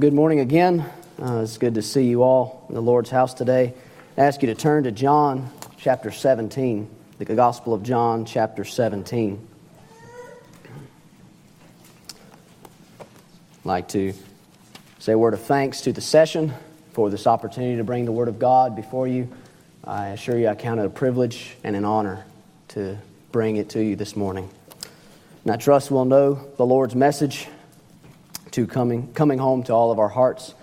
Good morning again. Uh, it's good to see you all in the Lord's house today. I ask you to turn to John chapter 17, the Gospel of John chapter 17. I'd like to say a word of thanks to the session for this opportunity to bring the Word of God before you. I assure you I count it a privilege and an honor to bring it to you this morning. And I trust we'll know the Lord's message to coming, coming home to all of our hearts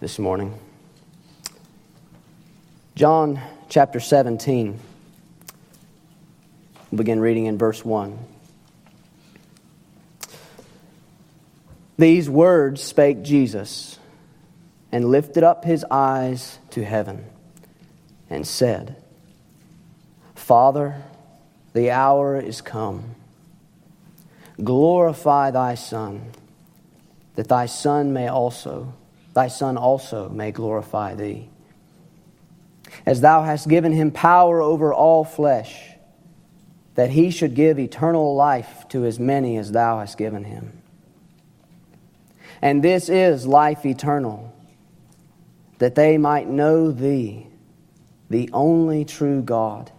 this morning. John chapter 17. We'll begin reading in verse 1. These words spake Jesus and lifted up his eyes to heaven and said, Father, the hour is come. Glorify thy Son that thy son may also thy son also may glorify thee. As thou hast given him power over all flesh that he should give eternal life to as many as thou hast given him. And this is life eternal that they might know thee the only true God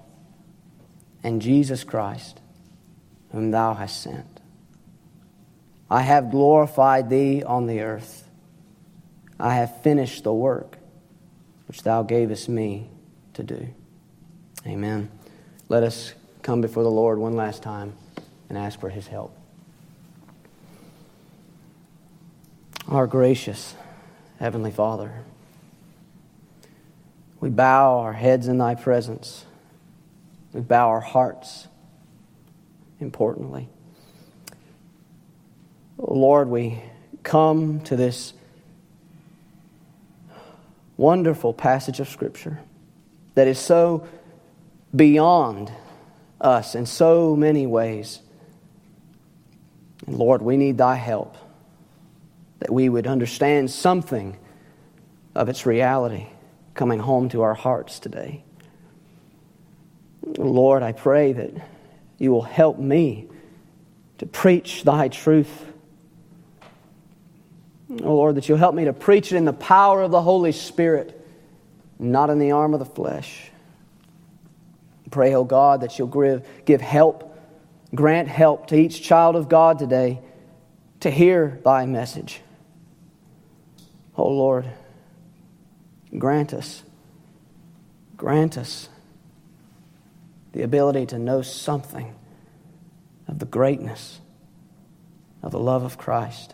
and Jesus Christ whom thou hast sent I have glorified thee on the earth. I have finished the work which thou gavest me to do. Amen. Let us come before the Lord one last time and ask for his help. Our gracious Heavenly Father, we bow our heads in thy presence. We bow our hearts, importantly. Lord, we come to this wonderful passage of Scripture that is so beyond us in so many ways. And Lord, we need thy help that we would understand something of its reality coming home to our hearts today. Lord, I pray that you will help me to preach thy truth Oh Lord, that you'll help me to preach it in the power of the Holy Spirit, not in the arm of the flesh. Pray, oh God, that you'll give, give help, grant help to each child of God today to hear thy message. Oh Lord, grant us, grant us the ability to know something of the greatness of the love of Christ.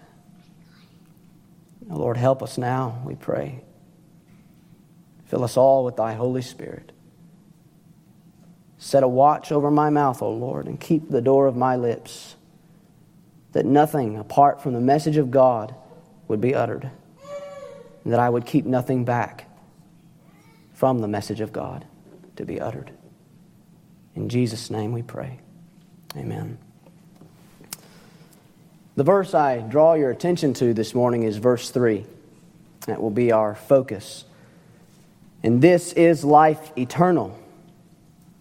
Lord, help us now, we pray. Fill us all with thy Holy Spirit. Set a watch over my mouth, O Lord, and keep the door of my lips, that nothing apart from the message of God would be uttered, and that I would keep nothing back from the message of God to be uttered. In Jesus' name we pray. Amen. The verse I draw your attention to this morning is verse 3. That will be our focus. And this is life eternal,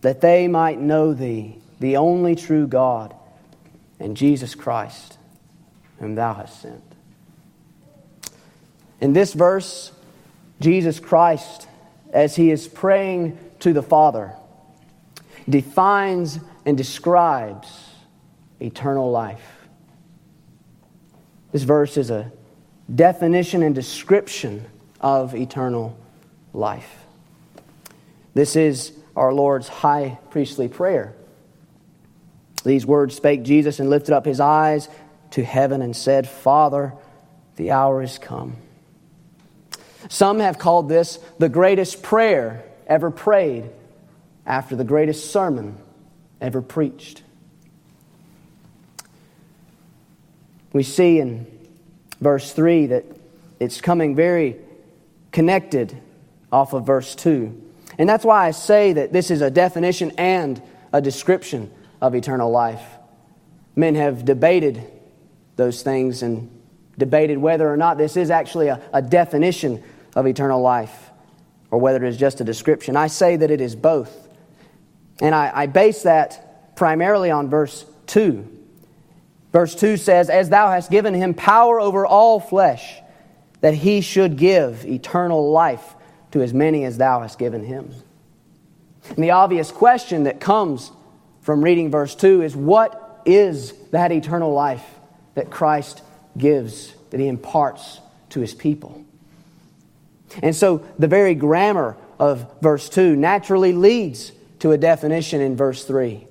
that they might know thee, the only true God, and Jesus Christ, whom thou hast sent. In this verse, Jesus Christ, as he is praying to the Father, defines and describes eternal life. This verse is a definition and description of eternal life. This is our Lord's high priestly prayer. These words spake Jesus and lifted up his eyes to heaven and said, Father, the hour is come. Some have called this the greatest prayer ever prayed after the greatest sermon ever preached. We see in verse 3 that it's coming very connected off of verse 2. And that's why I say that this is a definition and a description of eternal life. Men have debated those things and debated whether or not this is actually a, a definition of eternal life or whether it is just a description. I say that it is both. And I, I base that primarily on verse 2 Verse 2 says, As thou hast given him power over all flesh, that he should give eternal life to as many as thou hast given him. And the obvious question that comes from reading verse 2 is what is that eternal life that Christ gives, that he imparts to his people? And so the very grammar of verse 2 naturally leads to a definition in verse 3.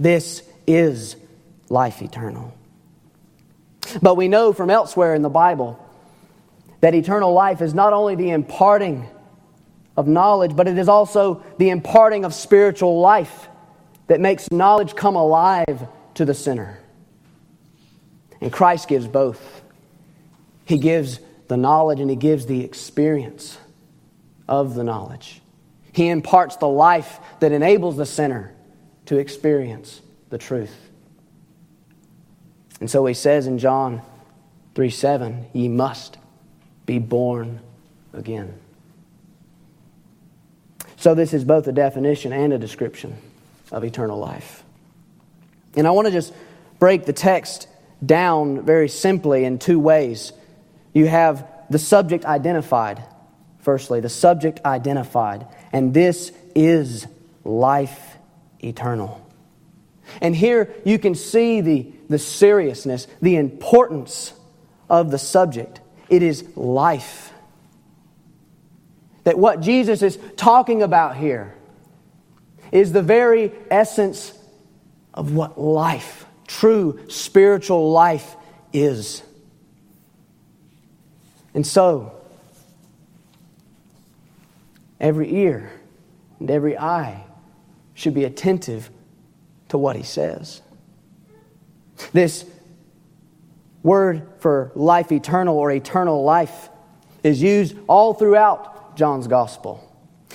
This is life eternal. But we know from elsewhere in the Bible that eternal life is not only the imparting of knowledge, but it is also the imparting of spiritual life that makes knowledge come alive to the sinner. And Christ gives both. He gives the knowledge and He gives the experience of the knowledge. He imparts the life that enables the sinner to experience the truth. And so he says in John 3 7, ye must be born again. So, this is both a definition and a description of eternal life. And I want to just break the text down very simply in two ways. You have the subject identified, firstly, the subject identified, and this is life eternal. And here you can see the, the seriousness, the importance of the subject. It is life. That what Jesus is talking about here is the very essence of what life, true spiritual life, is. And so, every ear and every eye should be attentive to what he says. This word for life eternal or eternal life is used all throughout John's gospel.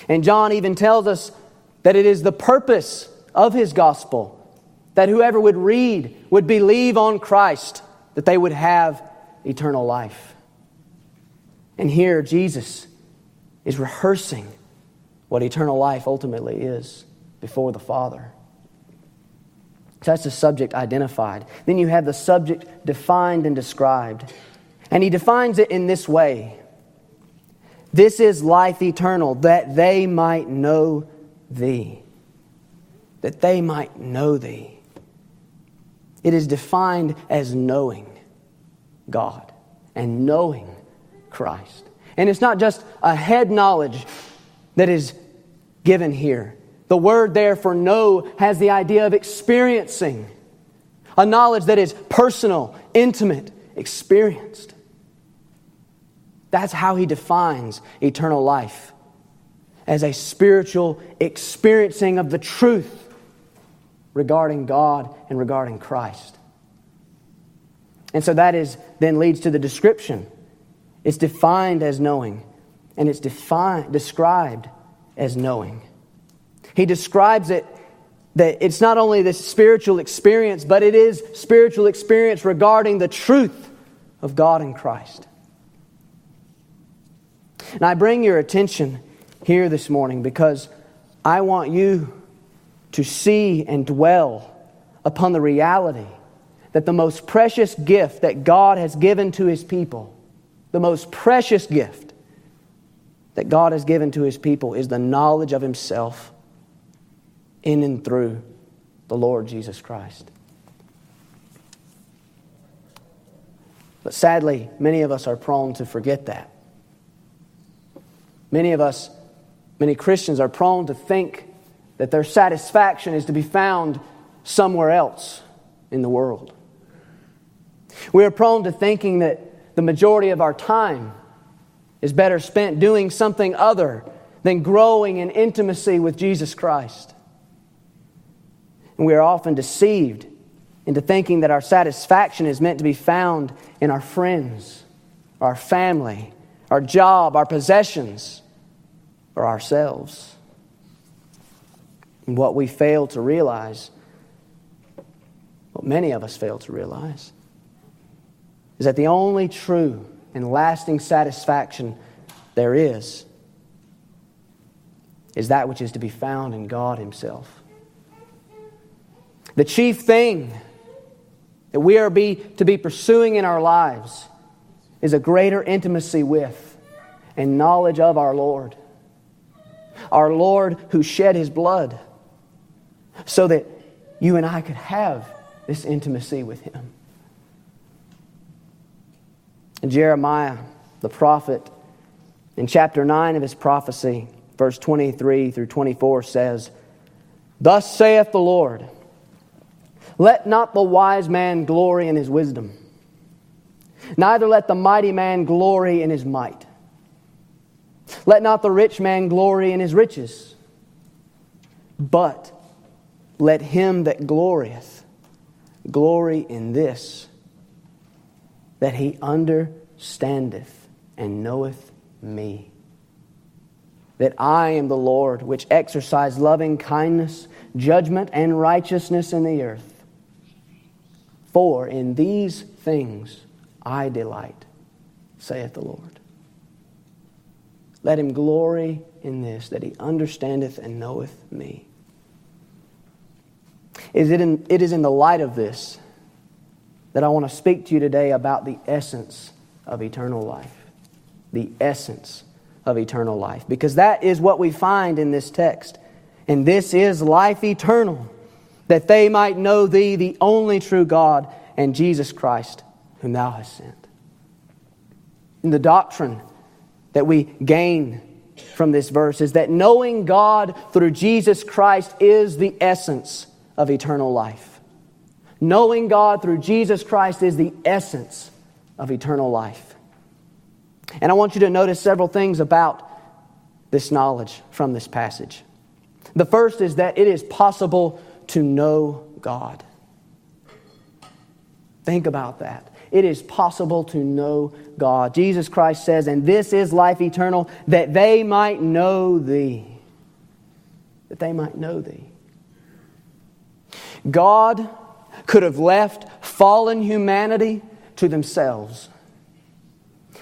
And John even tells us that it is the purpose of his gospel that whoever would read would believe on Christ, that they would have eternal life. And here, Jesus is rehearsing what eternal life ultimately is before the Father. So that's the subject identified. Then you have the subject defined and described. And he defines it in this way This is life eternal, that they might know thee. That they might know thee. It is defined as knowing God and knowing Christ. And it's not just a head knowledge that is given here, the word there for know has the idea of experiencing, a knowledge that is personal, intimate, experienced. That's how he defines eternal life as a spiritual experiencing of the truth regarding God and regarding Christ. And so that is then leads to the description. It's defined as knowing, and it's defined, described as knowing. He describes it that it's not only this spiritual experience, but it is spiritual experience regarding the truth of God in Christ. And I bring your attention here this morning because I want you to see and dwell upon the reality that the most precious gift that God has given to his people, the most precious gift that God has given to his people is the knowledge of himself in and through the Lord Jesus Christ. But sadly, many of us are prone to forget that. Many of us, many Christians, are prone to think that their satisfaction is to be found somewhere else in the world. We are prone to thinking that the majority of our time is better spent doing something other than growing in intimacy with Jesus Christ. And we are often deceived into thinking that our satisfaction is meant to be found in our friends, our family, our job, our possessions, or ourselves. And what we fail to realize, what many of us fail to realize, is that the only true and lasting satisfaction there is is that which is to be found in God Himself. The chief thing that we are be, to be pursuing in our lives is a greater intimacy with and knowledge of our Lord. Our Lord who shed his blood so that you and I could have this intimacy with him. And Jeremiah, the prophet, in chapter 9 of his prophecy, verse 23 through 24 says, Thus saith the Lord, Let not the wise man glory in his wisdom, neither let the mighty man glory in his might. Let not the rich man glory in his riches, but let him that glorieth glory in this, that he understandeth and knoweth me. That I am the Lord, which exercise loving kindness, judgment, and righteousness in the earth. For in these things I delight, saith the Lord. Let him glory in this, that he understandeth and knoweth me. Is it, in, it is in the light of this that I want to speak to you today about the essence of eternal life. The essence of eternal life. Because that is what we find in this text. And this is life eternal, that they might know thee, the only true God, and Jesus Christ, whom thou hast sent. And the doctrine that we gain from this verse is that knowing God through Jesus Christ is the essence of eternal life. Knowing God through Jesus Christ is the essence of eternal life. And I want you to notice several things about this knowledge from this passage. The first is that it is possible to know God. Think about that. It is possible to know God. Jesus Christ says, And this is life eternal, that they might know thee. That they might know thee. God could have left fallen humanity to themselves.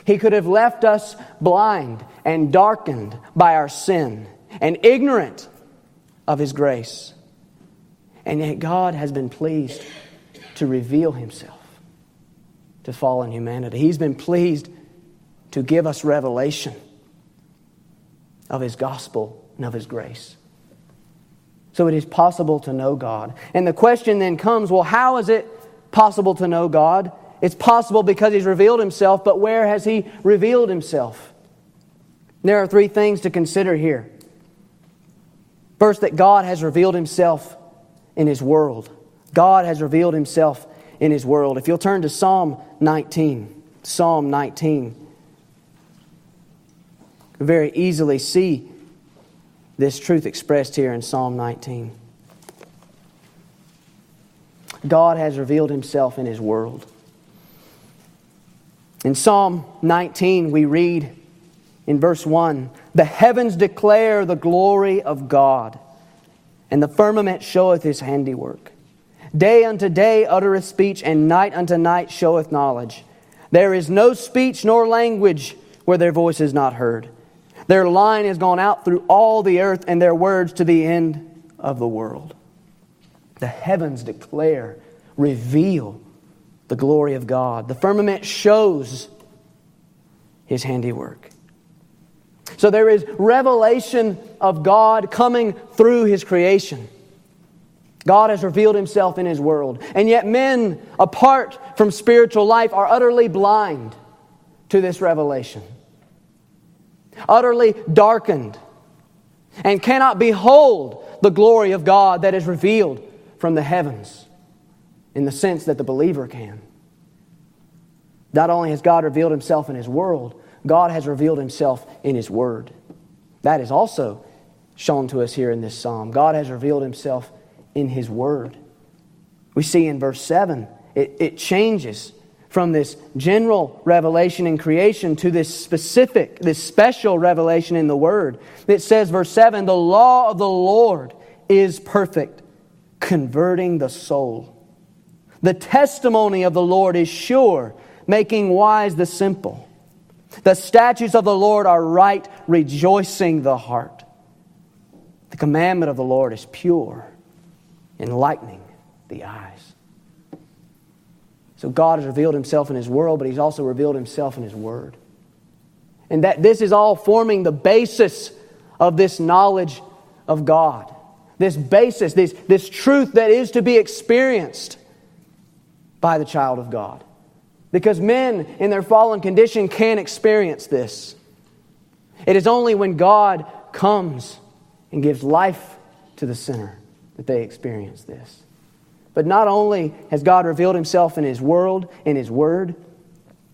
He could have left us blind and darkened by our sin and ignorant of His grace. And yet, God has been pleased to reveal Himself to fallen humanity. He's been pleased to give us revelation of His gospel and of His grace. So it is possible to know God. And the question then comes well, how is it possible to know God? It's possible because He's revealed Himself, but where has He revealed Himself? There are three things to consider here. First, that God has revealed Himself in His world. God has revealed Himself in His world. If you'll turn to Psalm 19, Psalm 19, you very easily see this truth expressed here in Psalm 19. God has revealed himself in his world. In Psalm 19, we read in verse 1 The heavens declare the glory of God, and the firmament showeth his handiwork. Day unto day uttereth speech, and night unto night showeth knowledge. There is no speech nor language where their voice is not heard. Their line is gone out through all the earth, and their words to the end of the world. The heavens declare, reveal the glory of God. The firmament shows his handiwork. So there is revelation of God coming through his creation. God has revealed himself in his world. And yet, men, apart from spiritual life, are utterly blind to this revelation utterly darkened, and cannot behold the glory of God that is revealed from the heavens in the sense that the believer can. Not only has God revealed himself in his world, God has revealed himself in his word. That is also shown to us here in this psalm. God has revealed himself in his word. We see in verse 7, it, it changes from this general revelation in creation to this specific, this special revelation in the Word. It says, verse 7 the law of the Lord is perfect, converting the soul. The testimony of the Lord is sure, making wise the simple. The statutes of the Lord are right, rejoicing the heart. The commandment of the Lord is pure, enlightening the eyes. So God has revealed himself in his world, but he's also revealed himself in his word. And that this is all forming the basis of this knowledge of God. This basis, this, this truth that is to be experienced by the child of God. Because men in their fallen condition can't experience this. It is only when God comes and gives life to the sinner that they experience this. But not only has God revealed himself in his world, in his word,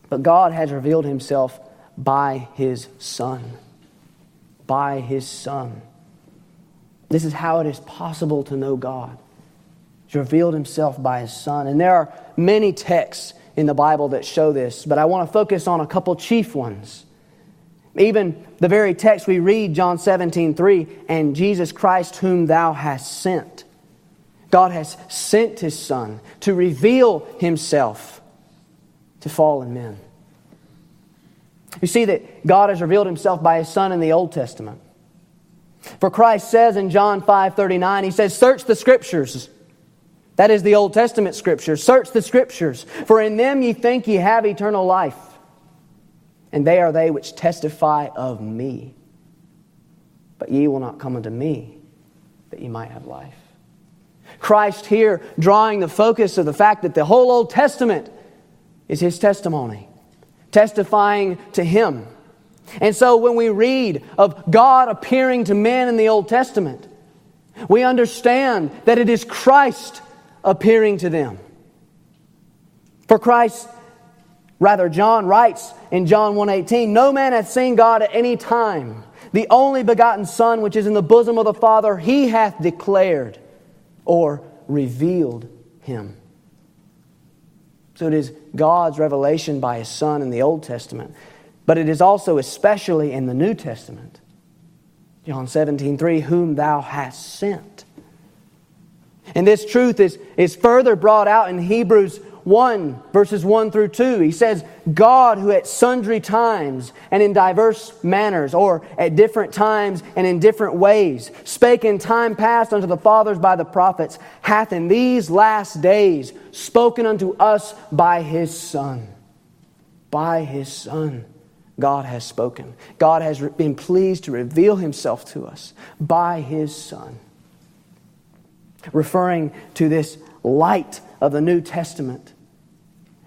but God has revealed himself by his Son. By his Son. This is how it is possible to know God. He's revealed himself by his Son. And there are many texts in the Bible that show this, but I want to focus on a couple chief ones. Even the very text we read, John 17, 3, and Jesus Christ, whom thou hast sent. God has sent his Son to reveal himself to fallen men. You see that God has revealed himself by his Son in the Old Testament. For Christ says in John 5 39, he says, Search the scriptures. That is the Old Testament scriptures. Search the scriptures, for in them ye think ye have eternal life, and they are they which testify of me. But ye will not come unto me, that ye might have life. Christ here drawing the focus of the fact that the whole Old Testament is his testimony, testifying to him. And so when we read of God appearing to men in the Old Testament, we understand that it is Christ appearing to them. For Christ, rather John writes in John 1:18, no man hath seen God at any time. The only begotten Son which is in the bosom of the Father, he hath declared or revealed him. So it is God's revelation by his Son in the Old Testament, but it is also especially in the New Testament. John 17, 3, whom thou hast sent. And this truth is, is further brought out in Hebrews 1, verses 1 through 2. He says, God, who at sundry times and in diverse manners, or at different times and in different ways, spake in time past unto the fathers by the prophets, hath in these last days spoken unto us by his Son. By his Son. God has spoken. God has been pleased to reveal himself to us by his Son. Referring to this light of the New Testament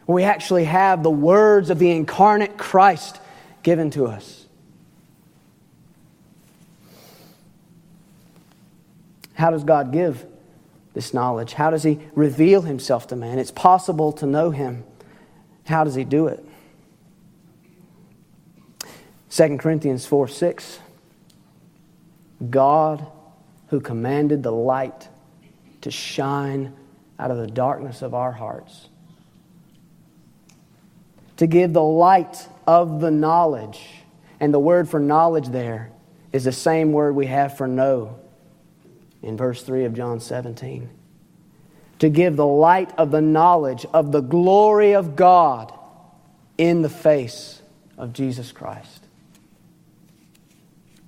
we actually have the words of the incarnate Christ given to us. How does God give this knowledge? How does He reveal Himself to man? It's possible to know Him. How does He do it? 2 Corinthians 4 6. God who commanded the light to shine out of the darkness of our hearts to give the light of the knowledge. And the word for knowledge there is the same word we have for know in verse 3 of John 17. To give the light of the knowledge of the glory of God in the face of Jesus Christ.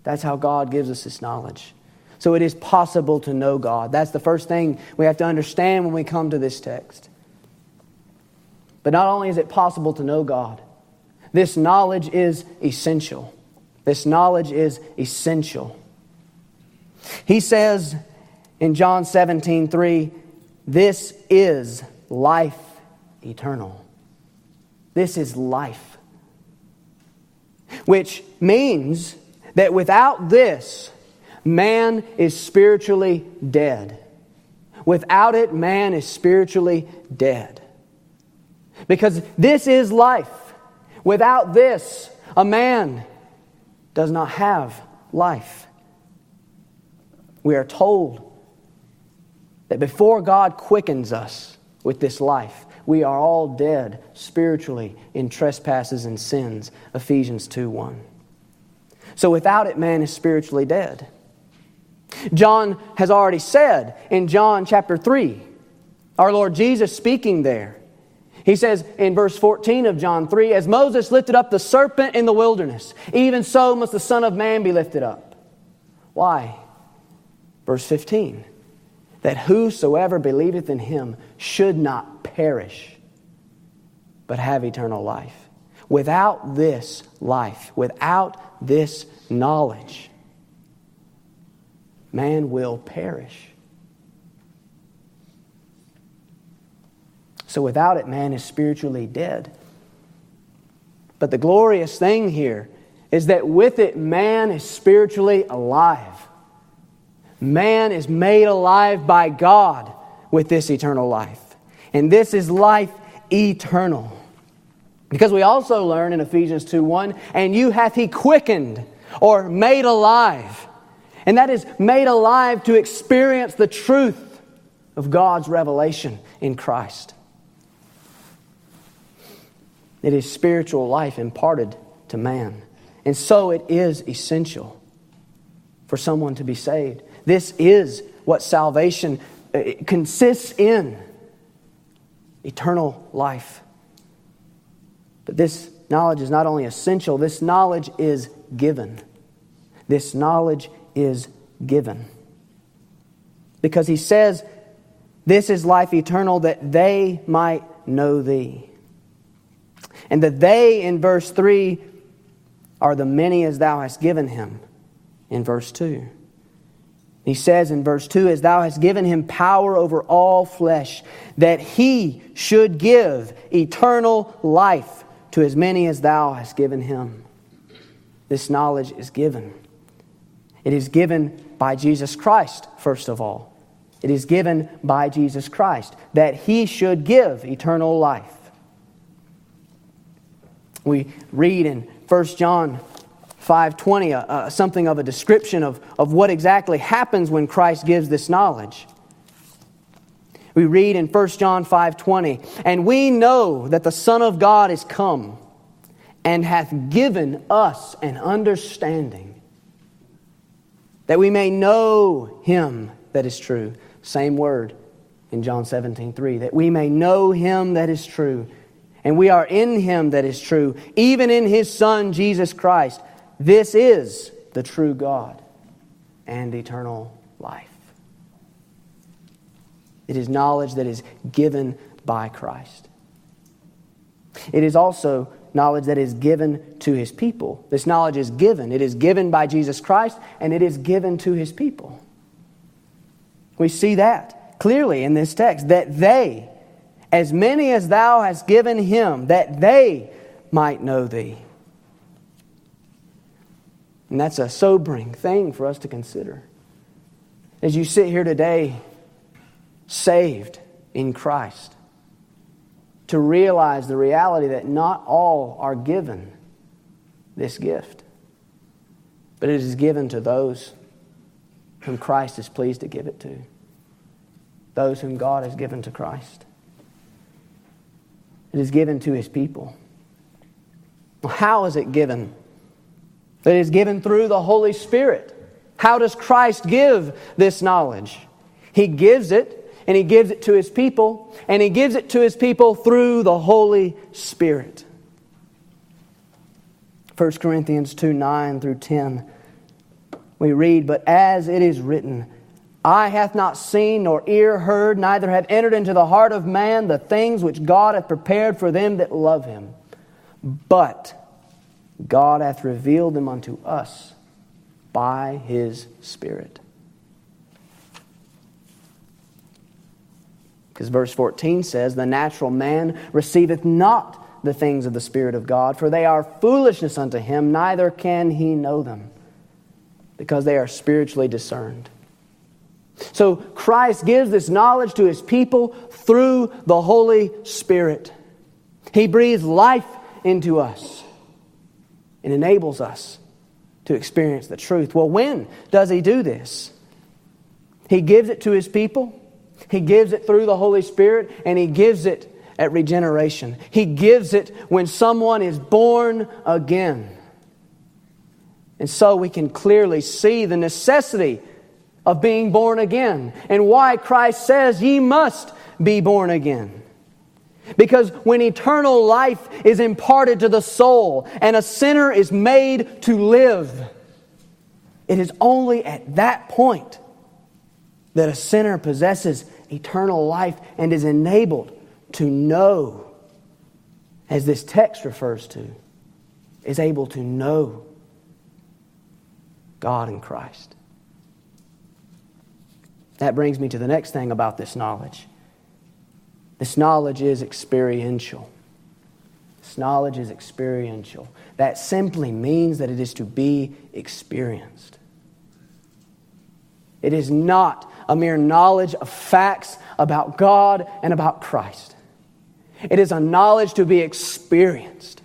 That's how God gives us this knowledge. So it is possible to know God. That's the first thing we have to understand when we come to this text. But not only is it possible to know God, this knowledge is essential. This knowledge is essential. He says in John 17, 3, this is life eternal. This is life. Which means that without this, man is spiritually dead. Without it, man is spiritually dead. Because this is life. Without this, a man does not have life. We are told that before God quickens us with this life, we are all dead spiritually in trespasses and sins. Ephesians 2 1. So without it, man is spiritually dead. John has already said in John chapter 3, our Lord Jesus speaking there, he says in verse 14 of John 3 As Moses lifted up the serpent in the wilderness, even so must the Son of Man be lifted up. Why? Verse 15 That whosoever believeth in him should not perish, but have eternal life. Without this life, without this knowledge, man will perish. So without it, man is spiritually dead. But the glorious thing here is that with it, man is spiritually alive. Man is made alive by God with this eternal life. And this is life eternal. Because we also learn in Ephesians 2 1, and you hath he quickened or made alive. And that is made alive to experience the truth of God's revelation in Christ. It is spiritual life imparted to man. And so it is essential for someone to be saved. This is what salvation uh, consists in eternal life. But this knowledge is not only essential, this knowledge is given. This knowledge is given. Because he says, This is life eternal, that they might know thee and the they in verse 3 are the many as thou hast given him in verse 2. He says in verse 2 As thou hast given him power over all flesh, that he should give eternal life to as many as thou hast given him. This knowledge is given. It is given by Jesus Christ, first of all. It is given by Jesus Christ that he should give eternal life. We read in 1 John 5.20 uh, uh, something of a description of, of what exactly happens when Christ gives this knowledge. We read in 1 John 5.20, And we know that the Son of God is come and hath given us an understanding that we may know him that is true. Same word in John 17, 3. That we may know him that is true and we are in him that is true, even in his Son, Jesus Christ. This is the true God and eternal life. It is knowledge that is given by Christ. It is also knowledge that is given to his people. This knowledge is given. It is given by Jesus Christ, and it is given to his people. We see that clearly in this text that they, as many as thou hast given him, that they might know thee. And that's a sobering thing for us to consider. As you sit here today, saved in Christ, to realize the reality that not all are given this gift, but it is given to those whom Christ is pleased to give it to, those whom God has given to Christ. It is given to his people. How is it given? It is given through the Holy Spirit. How does Christ give this knowledge? He gives it, and He gives it to His people, and He gives it to His people through the Holy Spirit. 1 Corinthians 2 9 through 10, we read, But as it is written, Eye hath not seen, nor ear heard, neither have entered into the heart of man the things which God hath prepared for them that love him. But God hath revealed them unto us by his Spirit. Because verse 14 says, The natural man receiveth not the things of the Spirit of God, for they are foolishness unto him, neither can he know them, because they are spiritually discerned. So Christ gives this knowledge to his people through the Holy Spirit. He breathes life into us and enables us to experience the truth. Well, when does he do this? He gives it to his people, he gives it through the Holy Spirit, and he gives it at regeneration. He gives it when someone is born again. And so we can clearly see the necessity of being born again and why Christ says ye must be born again. Because when eternal life is imparted to the soul and a sinner is made to live, it is only at that point that a sinner possesses eternal life and is enabled to know as this text refers to, is able to know God in Christ. That brings me to the next thing about this knowledge. This knowledge is experiential. This knowledge is experiential. That simply means that it is to be experienced. It is not a mere knowledge of facts about God and about Christ. It is a knowledge to be experienced,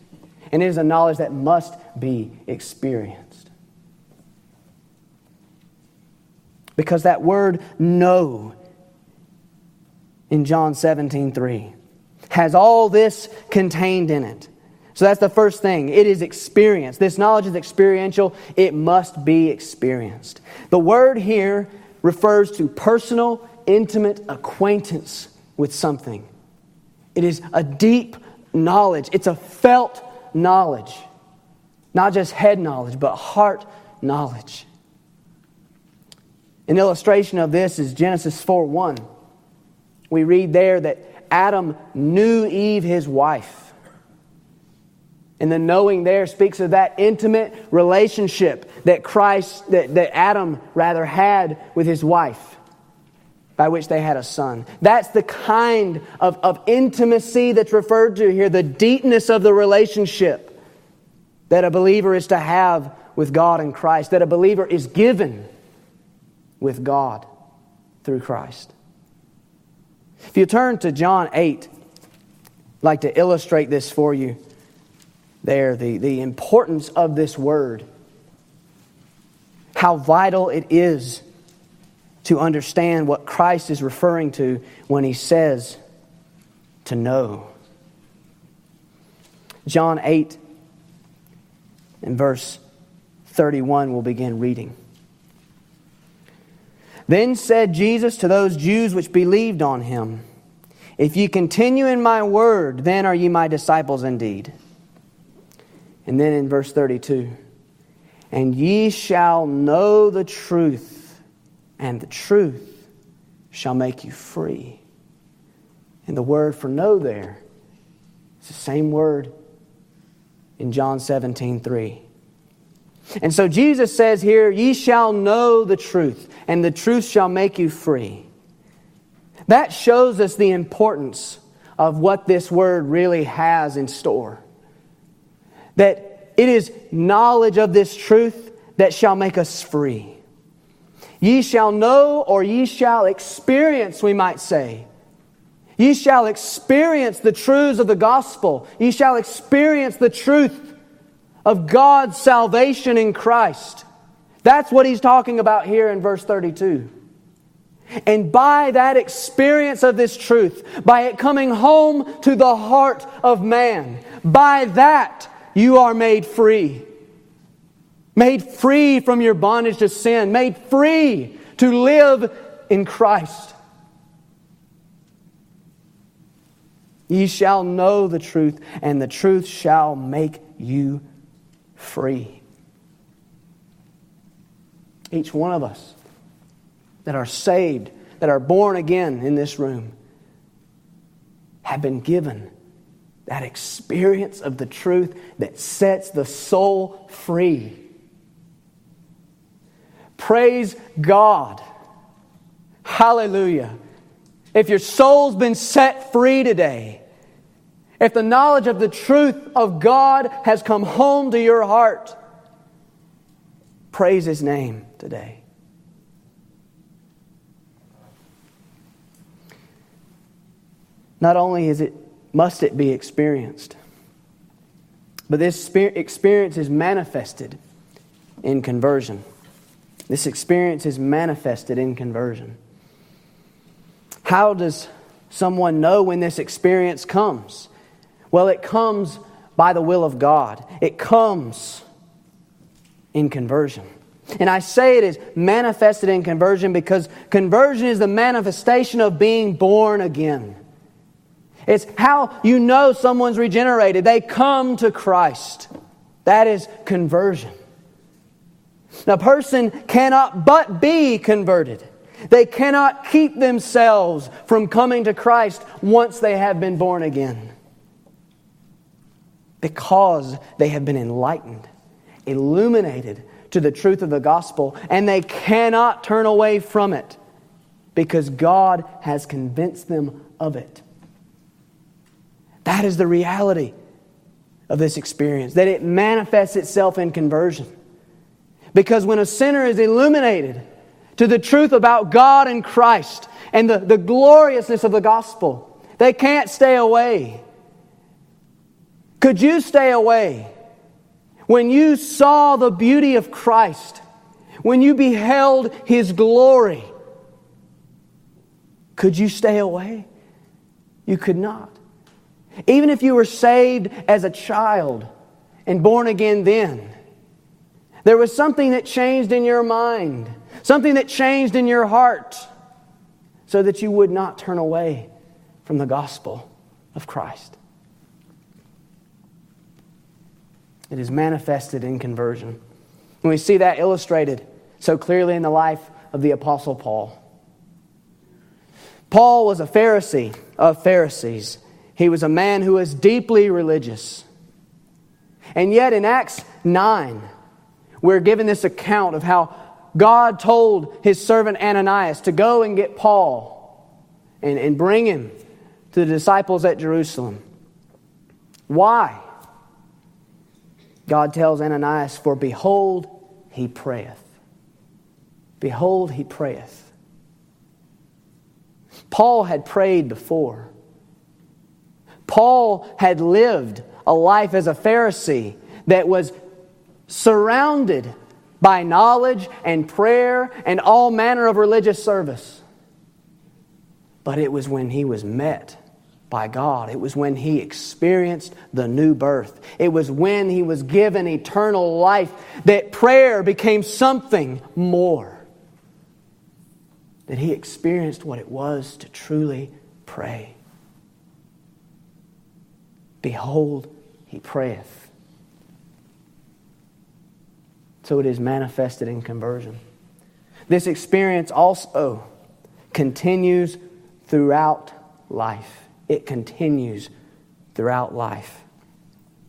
and it is a knowledge that must be experienced. Because that word know in John 17 3 has all this contained in it. So that's the first thing. It is experience. This knowledge is experiential. It must be experienced. The word here refers to personal, intimate acquaintance with something. It is a deep knowledge, it's a felt knowledge. Not just head knowledge, but heart knowledge. An illustration of this is Genesis 4 1. We read there that Adam knew Eve, his wife. And the knowing there speaks of that intimate relationship that Christ, that, that Adam rather had with his wife, by which they had a son. That's the kind of, of intimacy that's referred to here, the deepness of the relationship that a believer is to have with God in Christ, that a believer is given with God through Christ. If you turn to John 8, I'd like to illustrate this for you there, the, the importance of this word, how vital it is to understand what Christ is referring to when he says to know. John 8 and verse 31, we'll begin reading. Then said Jesus to those Jews which believed on him, If ye continue in my word, then are ye my disciples indeed. And then in verse 32, and ye shall know the truth, and the truth shall make you free. And the word for know there is the same word in John 17, 3. And so Jesus says here, Ye shall know the truth, and the truth shall make you free. That shows us the importance of what this word really has in store. That it is knowledge of this truth that shall make us free. Ye shall know, or ye shall experience, we might say. Ye shall experience the truths of the gospel. Ye shall experience the truth of God's salvation in Christ. That's what he's talking about here in verse 32. And by that experience of this truth, by it coming home to the heart of man, by that you are made free. Made free from your bondage to sin, made free to live in Christ. Ye shall know the truth, and the truth shall make you free. Each one of us that are saved, that are born again in this room, have been given that experience of the truth that sets the soul free. Praise God. Hallelujah. If your soul's been set free today, if the knowledge of the truth of God has come home to your heart, praise His name today. Not only is it must it be experienced, but this experience is manifested in conversion. This experience is manifested in conversion. How does someone know when this experience comes? Well, it comes by the will of God, it comes in conversion. And I say it is manifested in conversion because conversion is the manifestation of being born again. It's how you know someone's regenerated. They come to Christ. That is conversion. A person cannot but be converted. They cannot keep themselves from coming to Christ once they have been born again. because they have been enlightened, illuminated to the truth of the gospel, and they cannot turn away from it because God has convinced them of it. That is the reality of this experience, that it manifests itself in conversion. Because when a sinner is illuminated to the truth about God and Christ and the, the gloriousness of the gospel, they can't stay away. Could you stay away when you saw the beauty of Christ, when you beheld his glory? Could you stay away? You could not. Even if you were saved as a child and born again then, there was something that changed in your mind, something that changed in your heart, so that you would not turn away from the gospel of Christ. It is manifested in conversion. And we see that illustrated so clearly in the life of the Apostle Paul. Paul was a Pharisee of Pharisees. He was a man who was deeply religious. And yet, in Acts 9, we're given this account of how God told his servant Ananias to go and get Paul and, and bring him to the disciples at Jerusalem. Why? God tells Ananias, For behold, he prayeth. Behold, he prayeth. Paul had prayed before. Paul had lived a life as a Pharisee that was surrounded by knowledge and prayer and all manner of religious service. But it was when he was met by God. It was when he experienced the new birth. It was when he was given eternal life that prayer became something more. That he experienced what it was to truly pray. Behold, he prayeth. So it is manifested in conversion. This experience also continues throughout life it continues throughout life.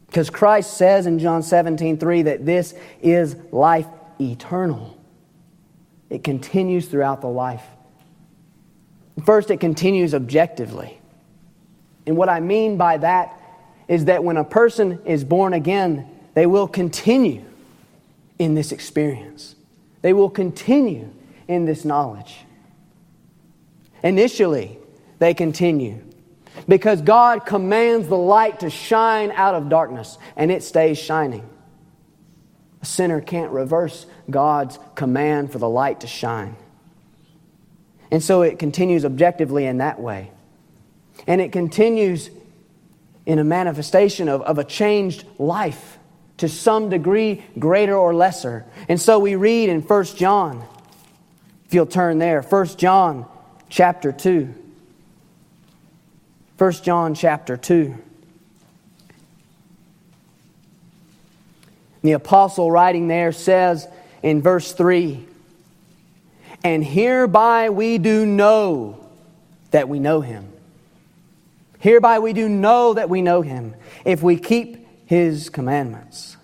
Because Christ says in John 17, 3 that this is life eternal. It continues throughout the life. First, it continues objectively. And what I mean by that is that when a person is born again, they will continue in this experience. They will continue in this knowledge. Initially, they continue because God commands the light to shine out of darkness, and it stays shining. A sinner can't reverse God's command for the light to shine. And so it continues objectively in that way. And it continues in a manifestation of, of a changed life to some degree, greater or lesser. And so we read in 1 John, if you'll turn there, 1 John chapter 2. 1 John chapter 2. The apostle writing there says in verse 3 And hereby we do know that we know him. Hereby we do know that we know him, if we keep his commandments.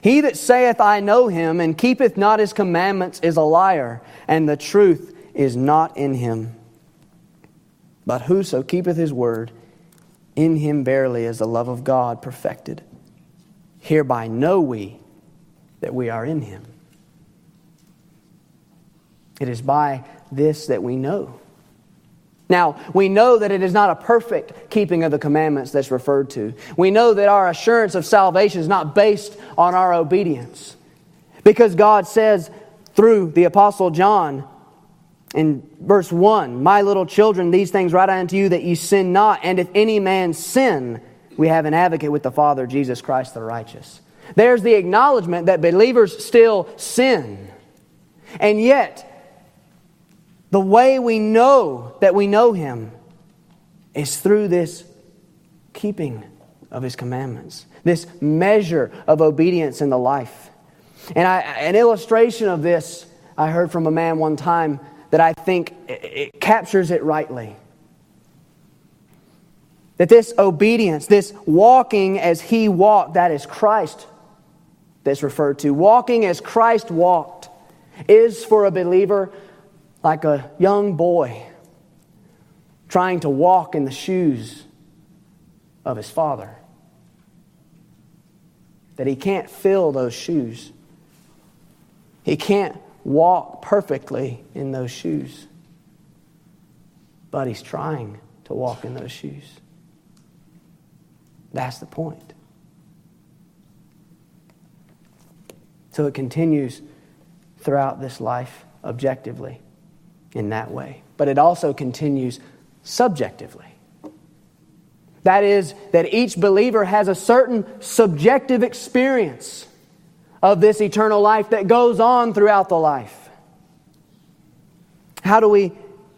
He that saith, I know him, and keepeth not his commandments, is a liar, and the truth is not in him. But whoso keepeth his word, in him verily is the love of God perfected. Hereby know we that we are in him. It is by this that we know. Now, we know that it is not a perfect keeping of the commandments that's referred to. We know that our assurance of salvation is not based on our obedience. Because God says through the Apostle John, in verse 1 My little children, these things write I unto you that ye sin not. And if any man sin, we have an advocate with the Father, Jesus Christ the righteous. There's the acknowledgement that believers still sin. And yet, the way we know that we know Him is through this keeping of His commandments, this measure of obedience in the life. And I, an illustration of this I heard from a man one time that I think it captures it rightly. That this obedience, this walking as he walked, that is Christ that's referred to. Walking as Christ walked is for a believer like a young boy trying to walk in the shoes of his father. That he can't fill those shoes. He can't walk perfectly in those shoes. But he's trying to walk in those shoes. That's the point. So it continues throughout this life objectively in that way. But it also continues subjectively. That is, that each believer has a certain subjective experience of this eternal life that goes on throughout the life. How do we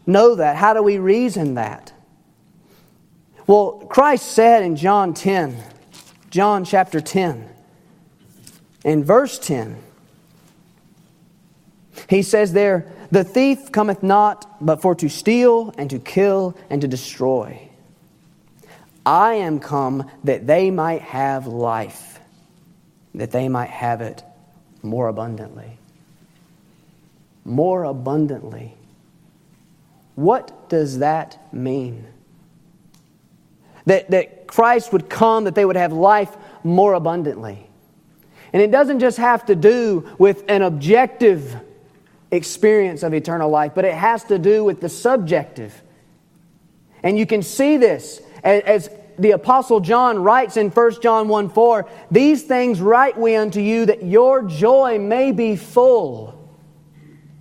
know that? How do we reason that? Well, Christ said in John 10, John chapter 10, in verse 10, he says there, The thief cometh not but for to steal and to kill and to destroy. I am come that they might have life, that they might have it more abundantly. More abundantly. What does that mean? That, that Christ would come, that they would have life more abundantly. And it doesn't just have to do with an objective experience of eternal life, but it has to do with the subjective. And you can see this as, the Apostle John writes in 1 John 1 4, These things write we unto you that your joy may be full.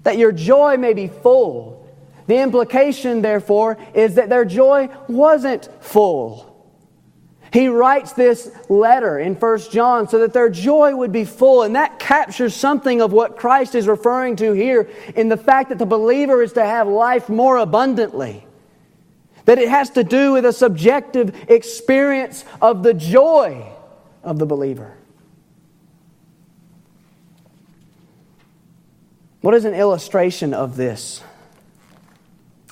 That your joy may be full. The implication, therefore, is that their joy wasn't full. He writes this letter in 1 John so that their joy would be full. And that captures something of what Christ is referring to here in the fact that the believer is to have life more abundantly. That it has to do with a subjective experience of the joy of the believer. What is an illustration of this?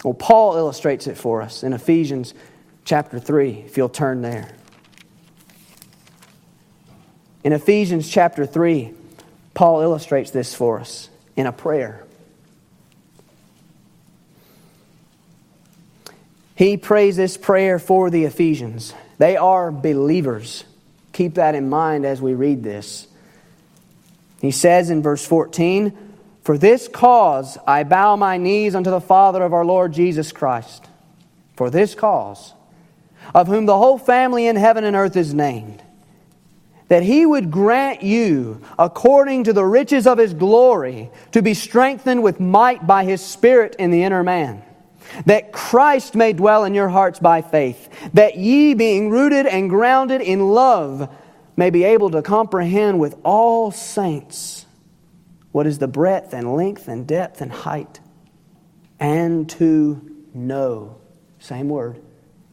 Well, Paul illustrates it for us in Ephesians chapter 3, if you'll turn there. In Ephesians chapter 3, Paul illustrates this for us in a prayer. He prays this prayer for the Ephesians. They are believers. Keep that in mind as we read this. He says in verse 14, For this cause I bow my knees unto the Father of our Lord Jesus Christ. For this cause, of whom the whole family in heaven and earth is named that he would grant you, according to the riches of his glory, to be strengthened with might by his Spirit in the inner man. That Christ may dwell in your hearts by faith, that ye, being rooted and grounded in love, may be able to comprehend with all saints what is the breadth and length and depth and height, and to know, same word,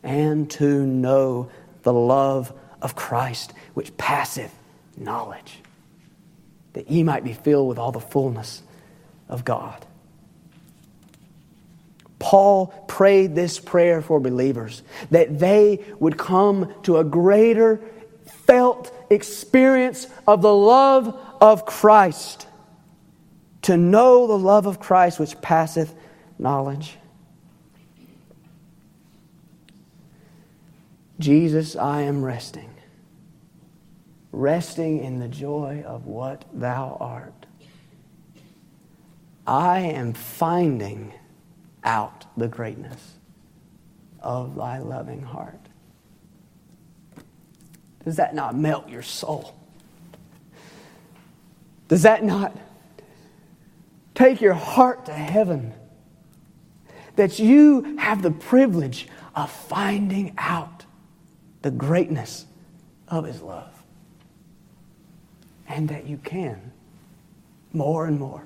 and to know the love of Christ, which passeth knowledge, that ye might be filled with all the fullness of God. Paul prayed this prayer for believers that they would come to a greater felt experience of the love of Christ, to know the love of Christ which passeth knowledge. Jesus, I am resting, resting in the joy of what thou art. I am finding out the greatness of thy loving heart. Does that not melt your soul? Does that not take your heart to heaven? That you have the privilege of finding out the greatness of His love. And that you can more and more.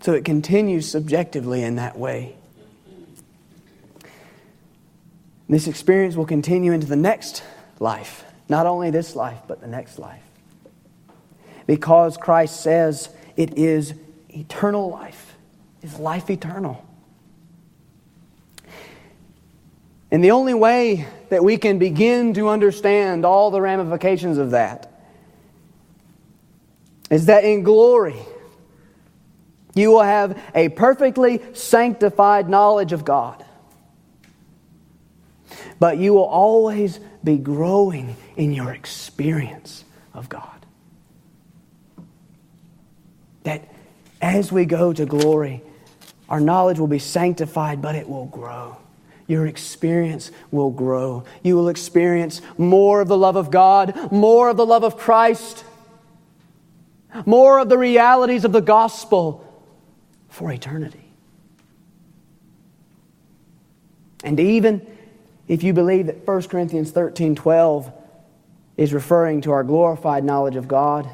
So it continues subjectively in that way. This experience will continue into the next life, not only this life, but the next life. Because Christ says it is eternal life, is life eternal. And the only way that we can begin to understand all the ramifications of that is that in glory, you will have a perfectly sanctified knowledge of God. But you will always be growing in your experience of God. That as we go to glory, our knowledge will be sanctified, but it will grow. Your experience will grow. You will experience more of the love of God, more of the love of Christ, more of the realities of the gospel for eternity. And even if you believe that 1 Corinthians 13 12 is referring to our glorified knowledge of God,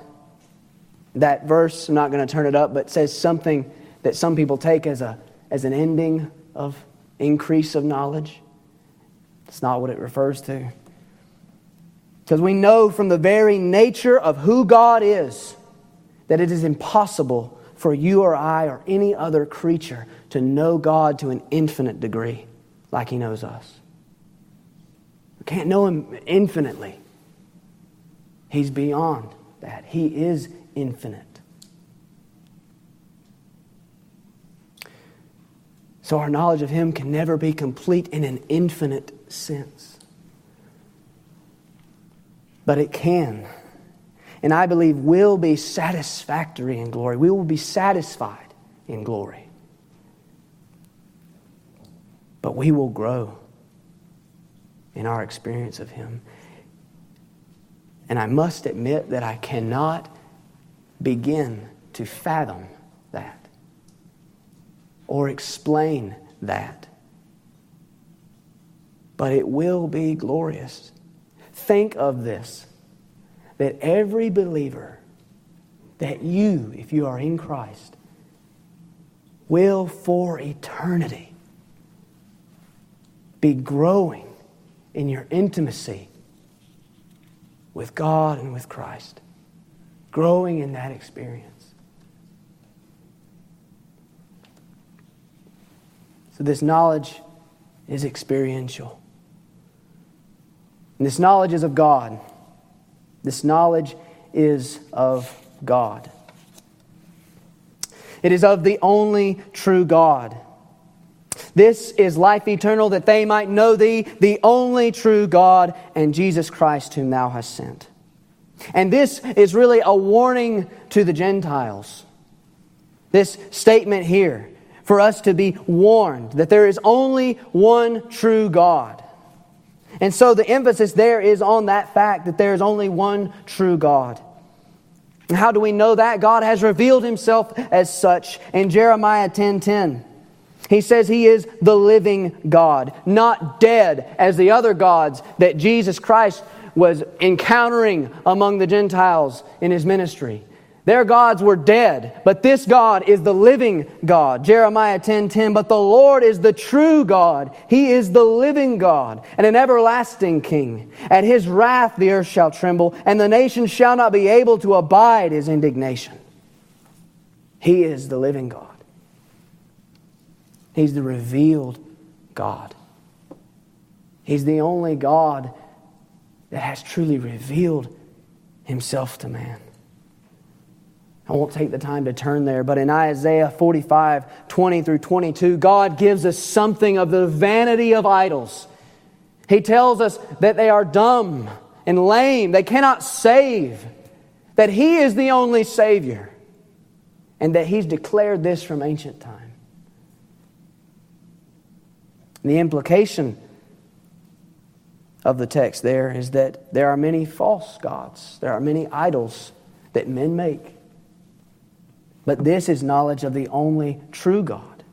that verse, I'm not going to turn it up, but says something that some people take as, a, as an ending of increase of knowledge. It's not what it refers to. Because we know from the very nature of who God is that it is impossible for you or I or any other creature to know God to an infinite degree like He knows us. We can't know Him infinitely. He's beyond that, He is infinite. So our knowledge of Him can never be complete in an infinite sense. But it can and I believe will be satisfactory in glory. We will be satisfied in glory. But we will grow in our experience of Him. And I must admit that I cannot begin to fathom or explain that. But it will be glorious. Think of this that every believer, that you, if you are in Christ, will for eternity be growing in your intimacy with God and with Christ, growing in that experience. So, this knowledge is experiential. And this knowledge is of God. This knowledge is of God. It is of the only true God. This is life eternal, that they might know thee, the only true God, and Jesus Christ, whom thou hast sent. And this is really a warning to the Gentiles. This statement here, for us to be warned that there is only one true God. And so the emphasis there is on that fact that there is only one true God. And how do we know that? God has revealed himself as such in Jeremiah 10:10. 10, 10. He says he is the living God, not dead as the other gods that Jesus Christ was encountering among the Gentiles in his ministry. Their gods were dead, but this God is the living God. Jeremiah 10:10, 10, 10, but the Lord is the true God. He is the living God and an everlasting king. At his wrath the earth shall tremble, and the nations shall not be able to abide his indignation. He is the living God. He's the revealed God. He's the only God that has truly revealed himself to man. I won't take the time to turn there, but in Isaiah 45, 20 through 22, God gives us something of the vanity of idols. He tells us that they are dumb and lame, they cannot save, that He is the only Savior, and that He's declared this from ancient time. The implication of the text there is that there are many false gods, there are many idols that men make. But this is knowledge of the only true God.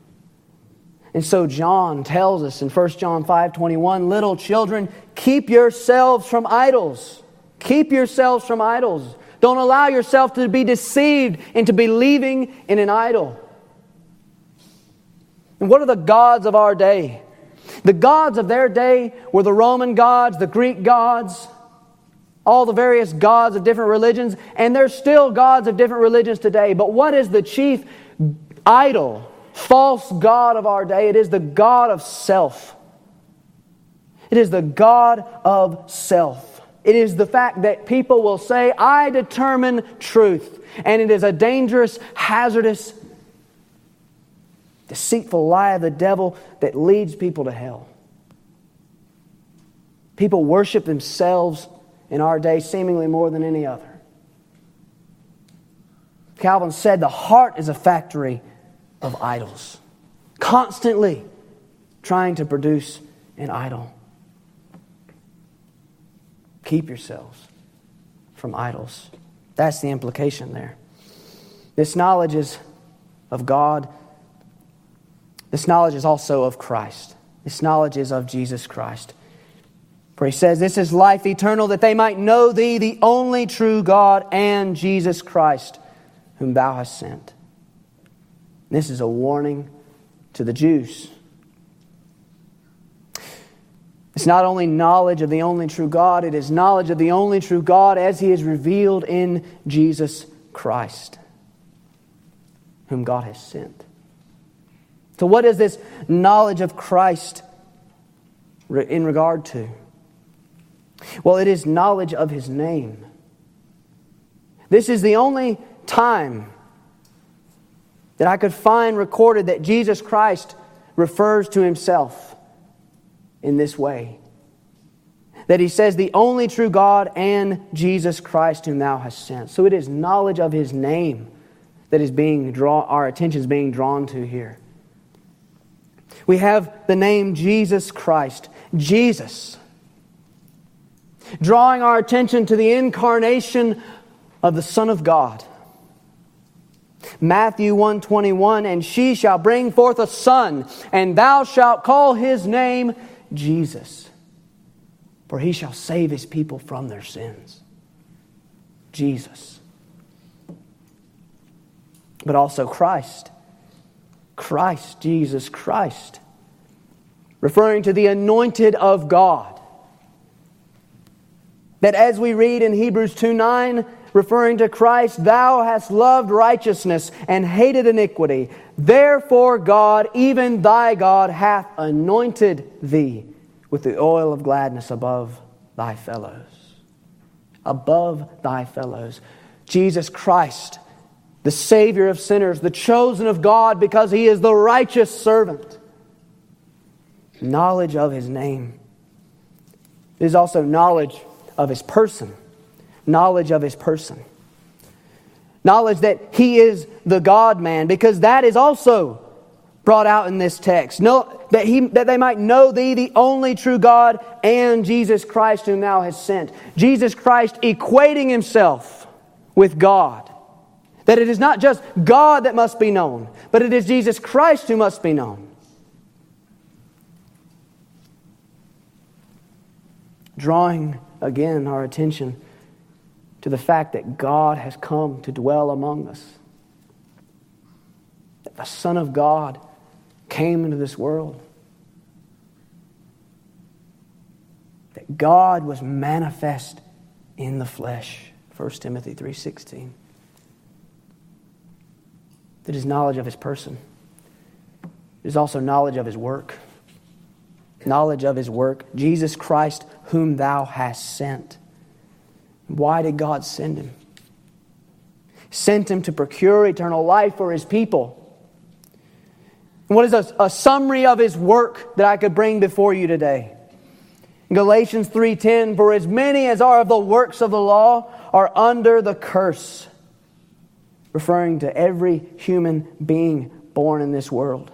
And so John tells us in 1 John 5 21, little children, keep yourselves from idols. Keep yourselves from idols. Don't allow yourself to be deceived into believing in an idol. And what are the gods of our day? The gods of their day were the Roman gods, the Greek gods, all the various gods of different religions, and there's still gods of different religions today. But what is the chief idol, false god of our day? It is the God of self. It is the God of self. It is the fact that people will say, I determine truth. And it is a dangerous, hazardous, deceitful lie of the devil that leads people to hell. People worship themselves in our day seemingly more than any other. Calvin said the heart is a factory of idols, constantly trying to produce an idol. Keep yourselves from idols. That's the implication there. This knowledge is of God. This knowledge is also of Christ. This knowledge is of Jesus Christ. For he says, This is life eternal, that they might know thee, the only true God, and Jesus Christ, whom thou hast sent. This is a warning to the Jews. It's not only knowledge of the only true God, it is knowledge of the only true God as he is revealed in Jesus Christ, whom God has sent. So, what is this knowledge of Christ in regard to? Well, it is knowledge of his name. This is the only time that I could find recorded that Jesus Christ refers to himself in this way. That he says, the only true God and Jesus Christ whom thou hast sent. So it is knowledge of his name that is being drawn, our attention is being drawn to here. We have the name Jesus Christ. Jesus. Drawing our attention to the incarnation of the Son of God. Matthew 121 and she shall bring forth a son and thou shalt call his name Jesus for he shall save his people from their sins. Jesus. But also Christ. Christ Jesus Christ. Referring to the anointed of God that as we read in Hebrews 2 9 referring to Christ, Thou hast loved righteousness and hated iniquity. Therefore, God, even thy God, hath anointed thee with the oil of gladness above thy fellows. Above thy fellows. Jesus Christ, the Savior of sinners, the chosen of God because he is the righteous servant. Knowledge of his name. It is also knowledge of his person knowledge of his person. Knowledge that he is the God man, because that is also brought out in this text. Know, that, he, that they might know thee, the only true God, and Jesus Christ, whom thou hast sent. Jesus Christ equating himself with God. That it is not just God that must be known, but it is Jesus Christ who must be known. Drawing again our attention to the fact that God has come to dwell among us. That the Son of God came into this world. That God was manifest in the flesh. 1 Timothy 3:16. That is knowledge of his person. It is also knowledge of his work. Knowledge of his work. Jesus Christ, whom thou hast sent. Why did God send him? Sent him to procure eternal life for his people. What is a, a summary of his work that I could bring before you today? Galatians 3:10 for as many as are of the works of the law are under the curse referring to every human being born in this world.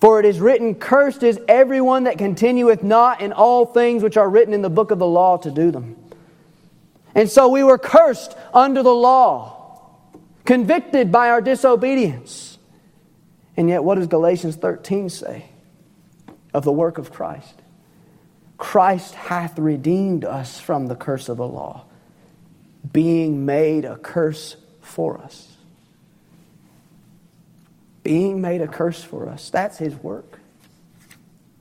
For it is written, Cursed is everyone that continueth not in all things which are written in the book of the law to do them. And so we were cursed under the law, convicted by our disobedience. And yet, what does Galatians 13 say of the work of Christ? Christ hath redeemed us from the curse of the law, being made a curse for us. Being made a curse for us. That's his work.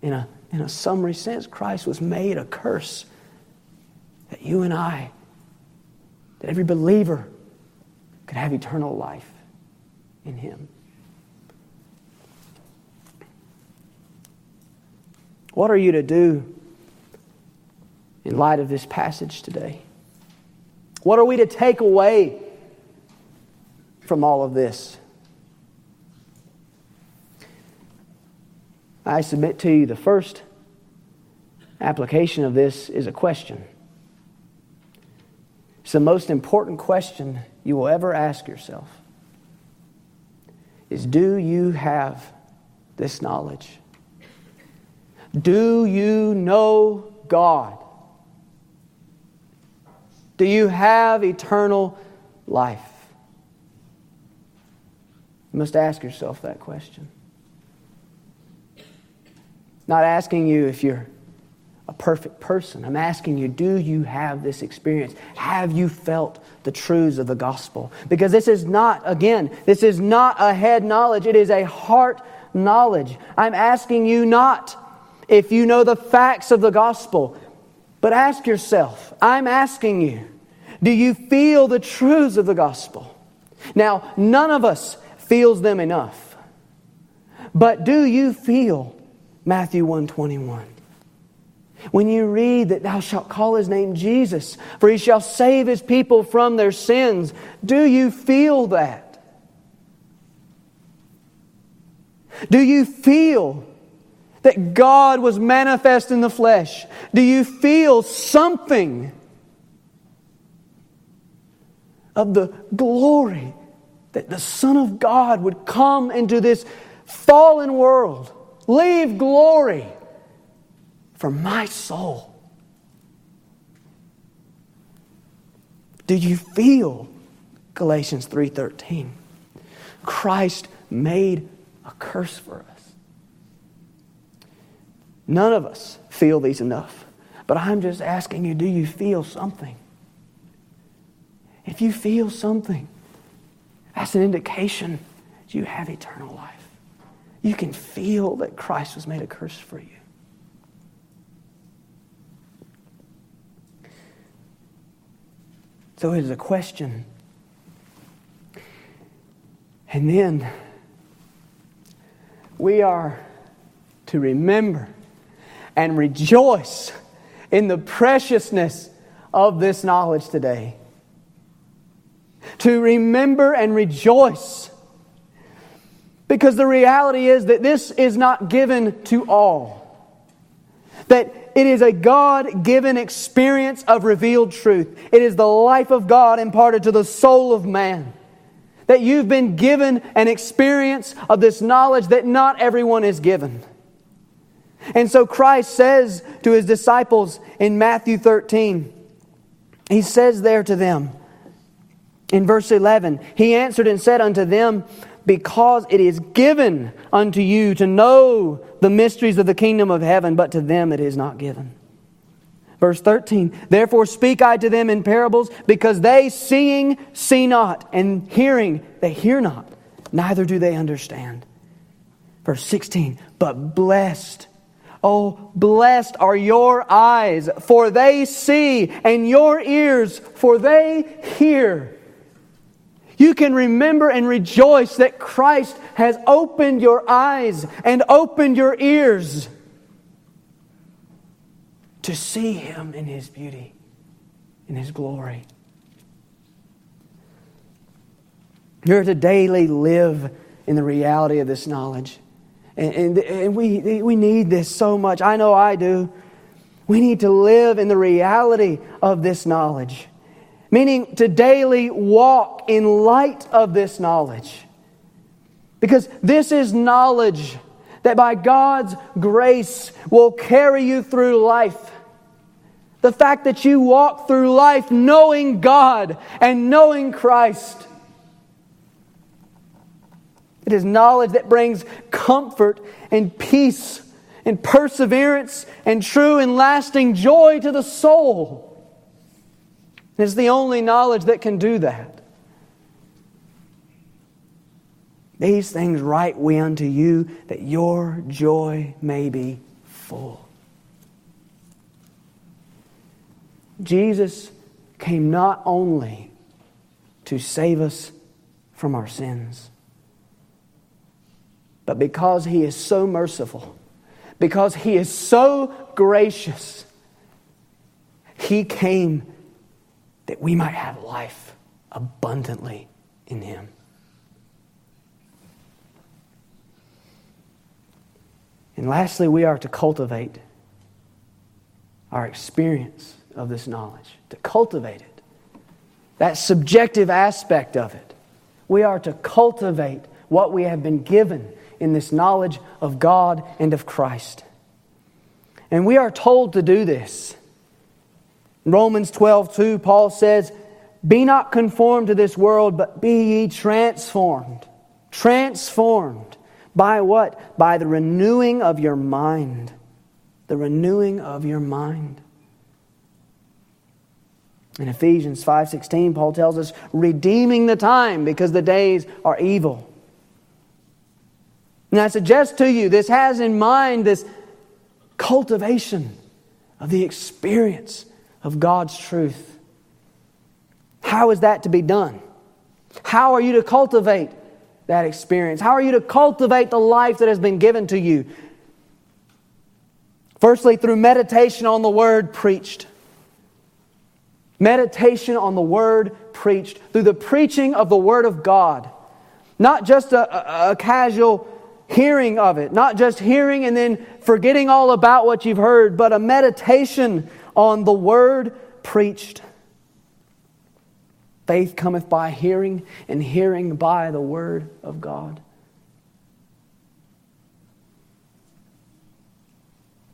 In a, in a summary sense, Christ was made a curse that you and I that every believer could have eternal life in Him. What are you to do in light of this passage today? What are we to take away from all of this? I submit to you the first application of this is a question. It's the most important question you will ever ask yourself. Is do you have this knowledge? Do you know God? Do you have eternal life? You must ask yourself that question. Not asking you if you're a perfect person. I'm asking you, do you have this experience? Have you felt the truths of the gospel? Because this is not, again, this is not a head knowledge, it is a heart knowledge. I'm asking you not if you know the facts of the gospel, but ask yourself, I'm asking you, do you feel the truths of the gospel? Now, none of us feels them enough. But do you feel Matthew 121? When you read that thou shalt call his name Jesus, for he shall save his people from their sins, do you feel that? Do you feel that God was manifest in the flesh? Do you feel something of the glory that the Son of God would come into this fallen world, leave glory? for my soul. Do you feel Galatians 3:13? Christ made a curse for us. None of us feel these enough. But I'm just asking you, do you feel something? If you feel something, that's an indication you have eternal life. You can feel that Christ was made a curse for you. So it is a question. And then we are to remember and rejoice in the preciousness of this knowledge today. To remember and rejoice. Because the reality is that this is not given to all. That it is a God given experience of revealed truth. It is the life of God imparted to the soul of man. That you've been given an experience of this knowledge that not everyone is given. And so Christ says to his disciples in Matthew 13, he says there to them in verse 11, He answered and said unto them, because it is given unto you to know the mysteries of the kingdom of heaven, but to them it is not given. Verse 13, therefore speak I to them in parables, because they seeing see not, and hearing they hear not, neither do they understand. Verse 16, but blessed, oh, blessed are your eyes, for they see, and your ears, for they hear. You can remember and rejoice that Christ has opened your eyes and opened your ears to see Him in His beauty, in His glory. You're to daily live in the reality of this knowledge. And, and, and, we, we need this so much. I know I do. We need to live in the reality of this knowledge meaning to daily walk in light of this knowledge. Because this is knowledge that by God's grace will carry you through life. The fact that you walk through life knowing God and knowing Christ. It is knowledge that brings comfort and peace and perseverance and true and lasting joy to the soul. It's the only knowledge that can do that. These things write we unto you that your joy may be full. Jesus came not only to save us from our sins, but because he is so merciful, because he is so gracious, He came that we might have life abundantly in Him. And lastly, we are to cultivate our experience of this knowledge, to cultivate it. That subjective aspect of it. We are to cultivate what we have been given in this knowledge of God and of Christ. And we are told to do this. Romans 12, 2, Paul says, Be not conformed to this world, but be ye transformed. Transformed. By what? By the renewing of your mind. The renewing of your mind. In Ephesians 5:16 Paul tells us redeeming the time because the days are evil. And I suggest to you this has in mind this cultivation of the experience of God's truth. How is that to be done? How are you to cultivate that experience? How are you to cultivate the life that has been given to you? Firstly, through meditation on the word preached. Meditation on the word preached, through the preaching of the word of God. Not just a, a, a casual hearing of it, not just hearing and then forgetting all about what you've heard, but a meditation on the word preached. Faith cometh by hearing, and hearing by the word of God.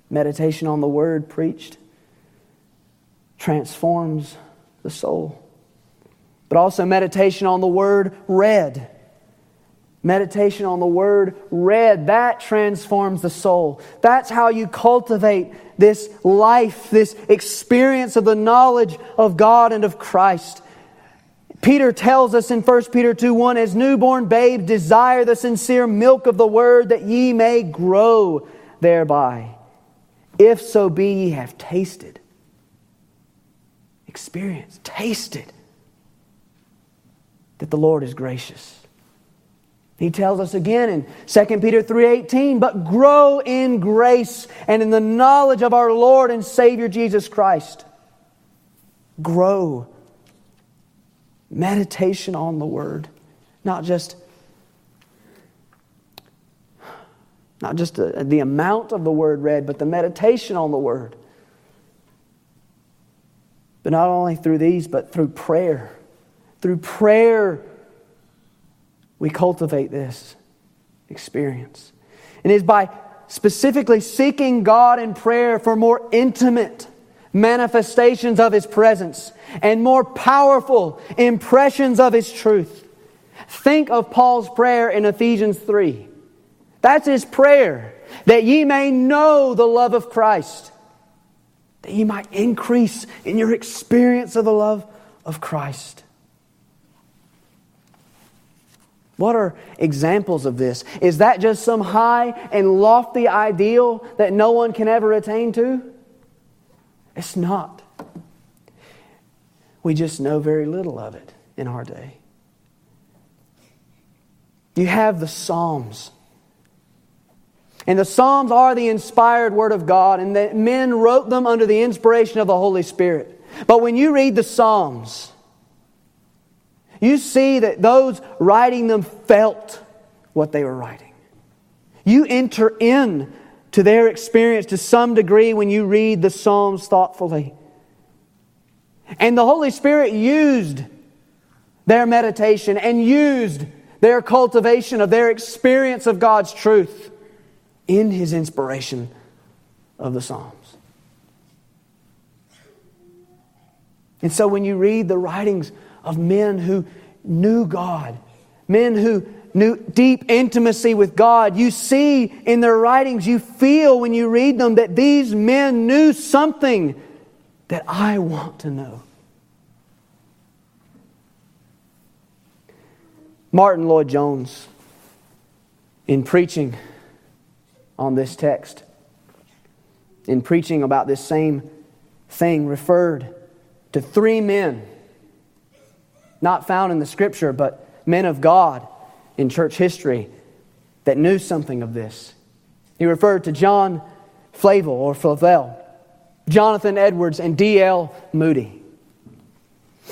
Meditation on the word preached transforms the soul. But also meditation on the word read Meditation on the word read, that transforms the soul. That's how you cultivate this life, this experience of the knowledge of God and of Christ. Peter tells us in 1 Peter 2 1, as newborn babes, desire the sincere milk of the word that ye may grow thereby. If so be ye have tasted, experienced, tasted that the Lord is gracious. He tells us again in 2 Peter 3:18, "But grow in grace and in the knowledge of our Lord and Savior Jesus Christ." Grow. Meditation on the word, not just not just the, the amount of the word read, but the meditation on the word. But not only through these, but through prayer. Through prayer we cultivate this experience. And it is by specifically seeking God in prayer for more intimate manifestations of His presence and more powerful impressions of His truth. Think of Paul's prayer in Ephesians 3. That's his prayer, that ye may know the love of Christ, that ye might increase in your experience of the love of Christ. What are examples of this? Is that just some high and lofty ideal that no one can ever attain to? It's not. We just know very little of it in our day. You have the Psalms. And the Psalms are the inspired Word of God, and that men wrote them under the inspiration of the Holy Spirit. But when you read the Psalms, you see that those writing them felt what they were writing. You enter in to their experience to some degree when you read the Psalms thoughtfully. And the Holy Spirit used their meditation and used their cultivation of their experience of God's truth in His inspiration of the Psalms. And so when you read the writings of men who knew God, men who knew deep intimacy with God. You see in their writings, you feel when you read them that these men knew something that I want to know. Martyn Lloyd-Jones, in preaching on this text, in preaching about this same thing, referred to three men not found in the scripture, but men of God in church history that knew something of this. He referred to John Flavel or Flavel, Jonathan Edwards and D.L. Moody.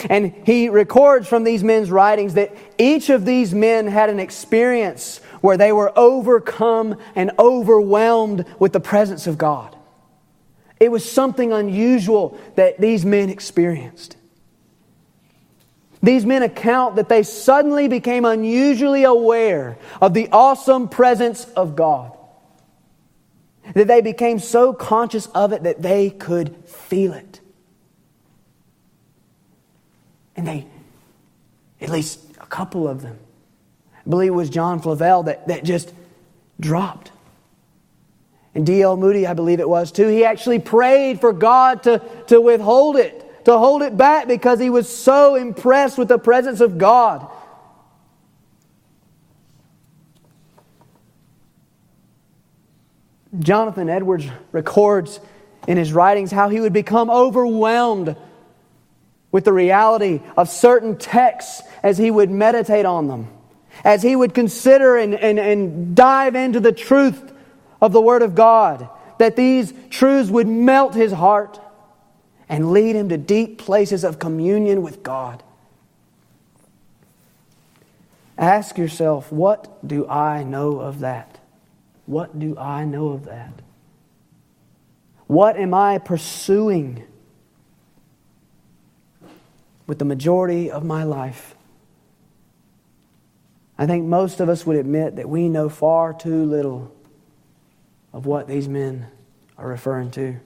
And he records from these men's writings that each of these men had an experience where they were overcome and overwhelmed with the presence of God. It was something unusual that these men experienced. These men account that they suddenly became unusually aware of the awesome presence of God. That they became so conscious of it that they could feel it. And they, at least a couple of them, I believe it was John Flavel that, that just dropped. And D.L. Moody, I believe it was too, he actually prayed for God to, to withhold it, to hold it back because he was so impressed with the presence of God. Jonathan Edwards records in his writings how he would become overwhelmed with the reality of certain texts as he would meditate on them, as he would consider and, and, and dive into the truth of the Word of God, that these truths would melt his heart and lead him to deep places of communion with God. Ask yourself, what do I know of that? What do I know of that? What am I pursuing with the majority of my life? I think most of us would admit that we know far too little of what these men are referring to.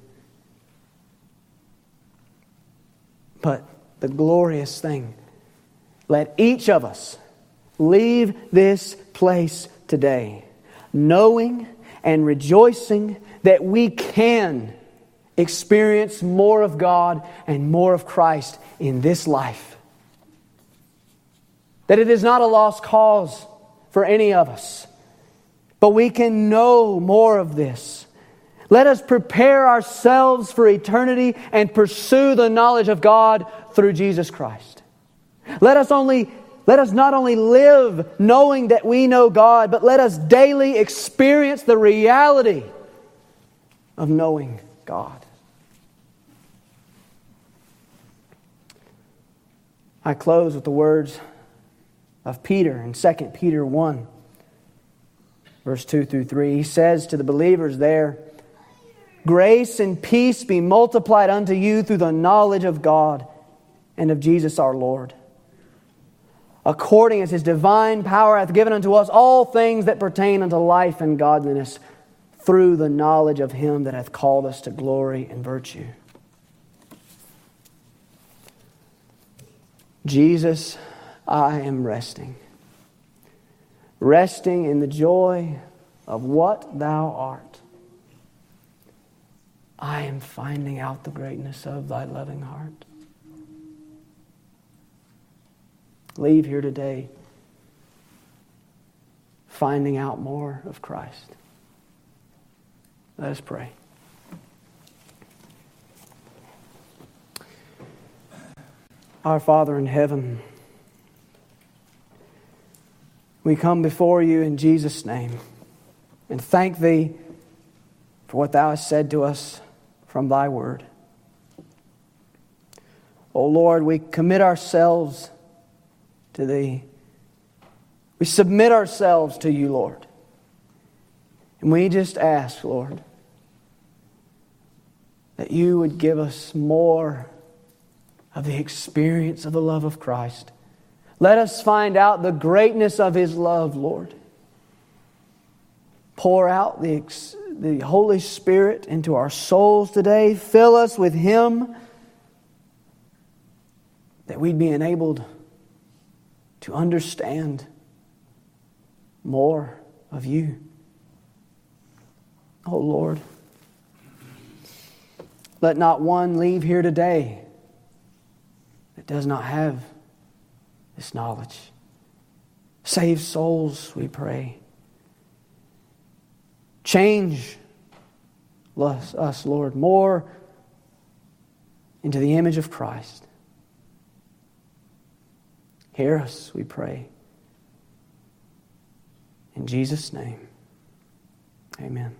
But the glorious thing, let each of us leave this place today knowing and rejoicing that we can experience more of God and more of Christ in this life. That it is not a lost cause for any of us, but we can know more of this. Let us prepare ourselves for eternity and pursue the knowledge of God through Jesus Christ. Let us only let us not only live knowing that we know God, but let us daily experience the reality of knowing God. I close with the words of Peter in 2 Peter 1, verse 2 through 3. He says to the believers there, Grace and peace be multiplied unto you through the knowledge of God and of Jesus our Lord according as his divine power hath given unto us all things that pertain unto life and godliness, through the knowledge of him that hath called us to glory and virtue. Jesus, I am resting. Resting in the joy of what thou art. I am finding out the greatness of thy loving heart. leave here today finding out more of Christ. Let us pray. Our Father in heaven, we come before you in Jesus' name and thank Thee for what Thou hast said to us from Thy word. O oh Lord, we commit ourselves to Thee. We submit ourselves to you, Lord. And we just ask, Lord, that you would give us more of the experience of the love of Christ. Let us find out the greatness of His love, Lord. Pour out the, the Holy Spirit into our souls today. Fill us with Him that we'd be enabled to understand more of you. Oh Lord, let not one leave here today that does not have this knowledge. Save souls, we pray. Change us, Lord, more into the image of Christ. Hear us, we pray. In Jesus' name, amen.